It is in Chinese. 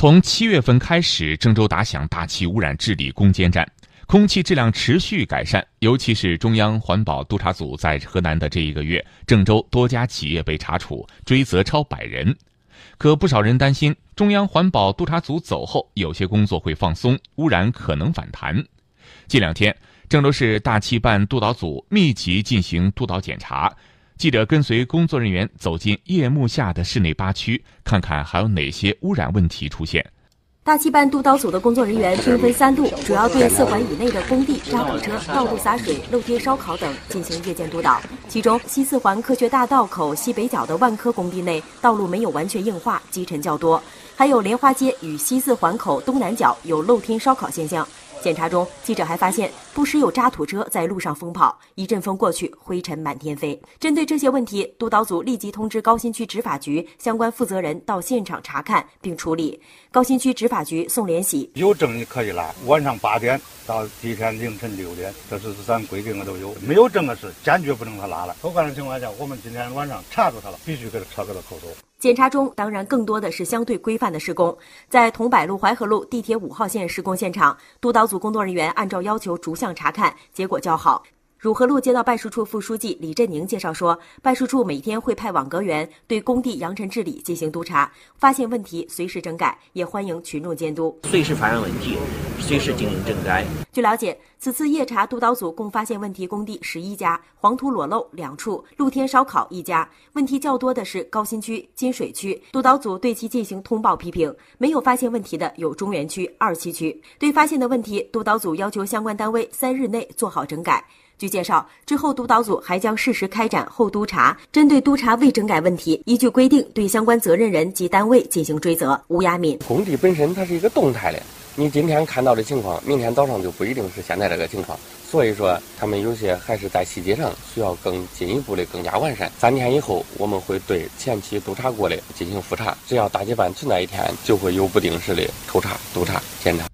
从七月份开始，郑州打响大气污染治理攻坚战，空气质量持续改善。尤其是中央环保督察组在河南的这一个月，郑州多家企业被查处，追责超百人。可不少人担心，中央环保督察组走后，有些工作会放松，污染可能反弹。近两天，郑州市大气办督导组密集进行督导检查。记者跟随工作人员走进夜幕下的市内八区，看看还有哪些污染问题出现。大气办督导组的工作人员兵分三路，主要对四环以内的工地、渣土车、道路洒水、露天烧烤等进行夜间督导。其中，西四环科学大道口西北角的万科工地内道路没有完全硬化，积尘较多；还有莲花街与西四环口东南角有露天烧烤现象。检查中，记者还发现不时有渣土车在路上疯跑，一阵风过去，灰尘满天飞。针对这些问题，督导组立即通知高新区执法局相关负责人到现场查看并处理。高新区执法局宋连喜：有证你可以拉，晚上八点到第二天凌晨六点，这是咱规定的都有。没有证的是坚决不能他拉了。客观的情况下，我们今天晚上查住他了，必须给他车给他扣走。检查中，当然更多的是相对规范的施工。在桐柏路淮河路地铁五号线施工现场，督导组工作人员按照要求逐项查看，结果较好。汝河路街道办事处副书记李振宁介绍说，办事处每天会派网格员对工地扬尘治理进行督查，发现问题随时整改，也欢迎群众监督。随时发现问题，随时进行整改。据了解，此次夜查督导组共发现问题工地十一家，黄土裸露两处，露天烧烤一家。问题较多的是高新区、金水区，督导组对其进行通报批评。没有发现问题的有中原区、二七区。对发现的问题，督导组要求相关单位三日内做好整改。据介绍，之后督导组还将适时开展后督查，针对督查未整改问题，依据规定对相关责任人及单位进行追责。吴亚敏，工地本身它是一个动态的，你今天看到的情况，明天早上就不一定是现在这个情况，所以说他们有些还是在细节上需要更进一步的更加完善。三天以后，我们会对前期督查过的进行复查，只要大气办存在一天，就会有不定时的抽查、督查、检查。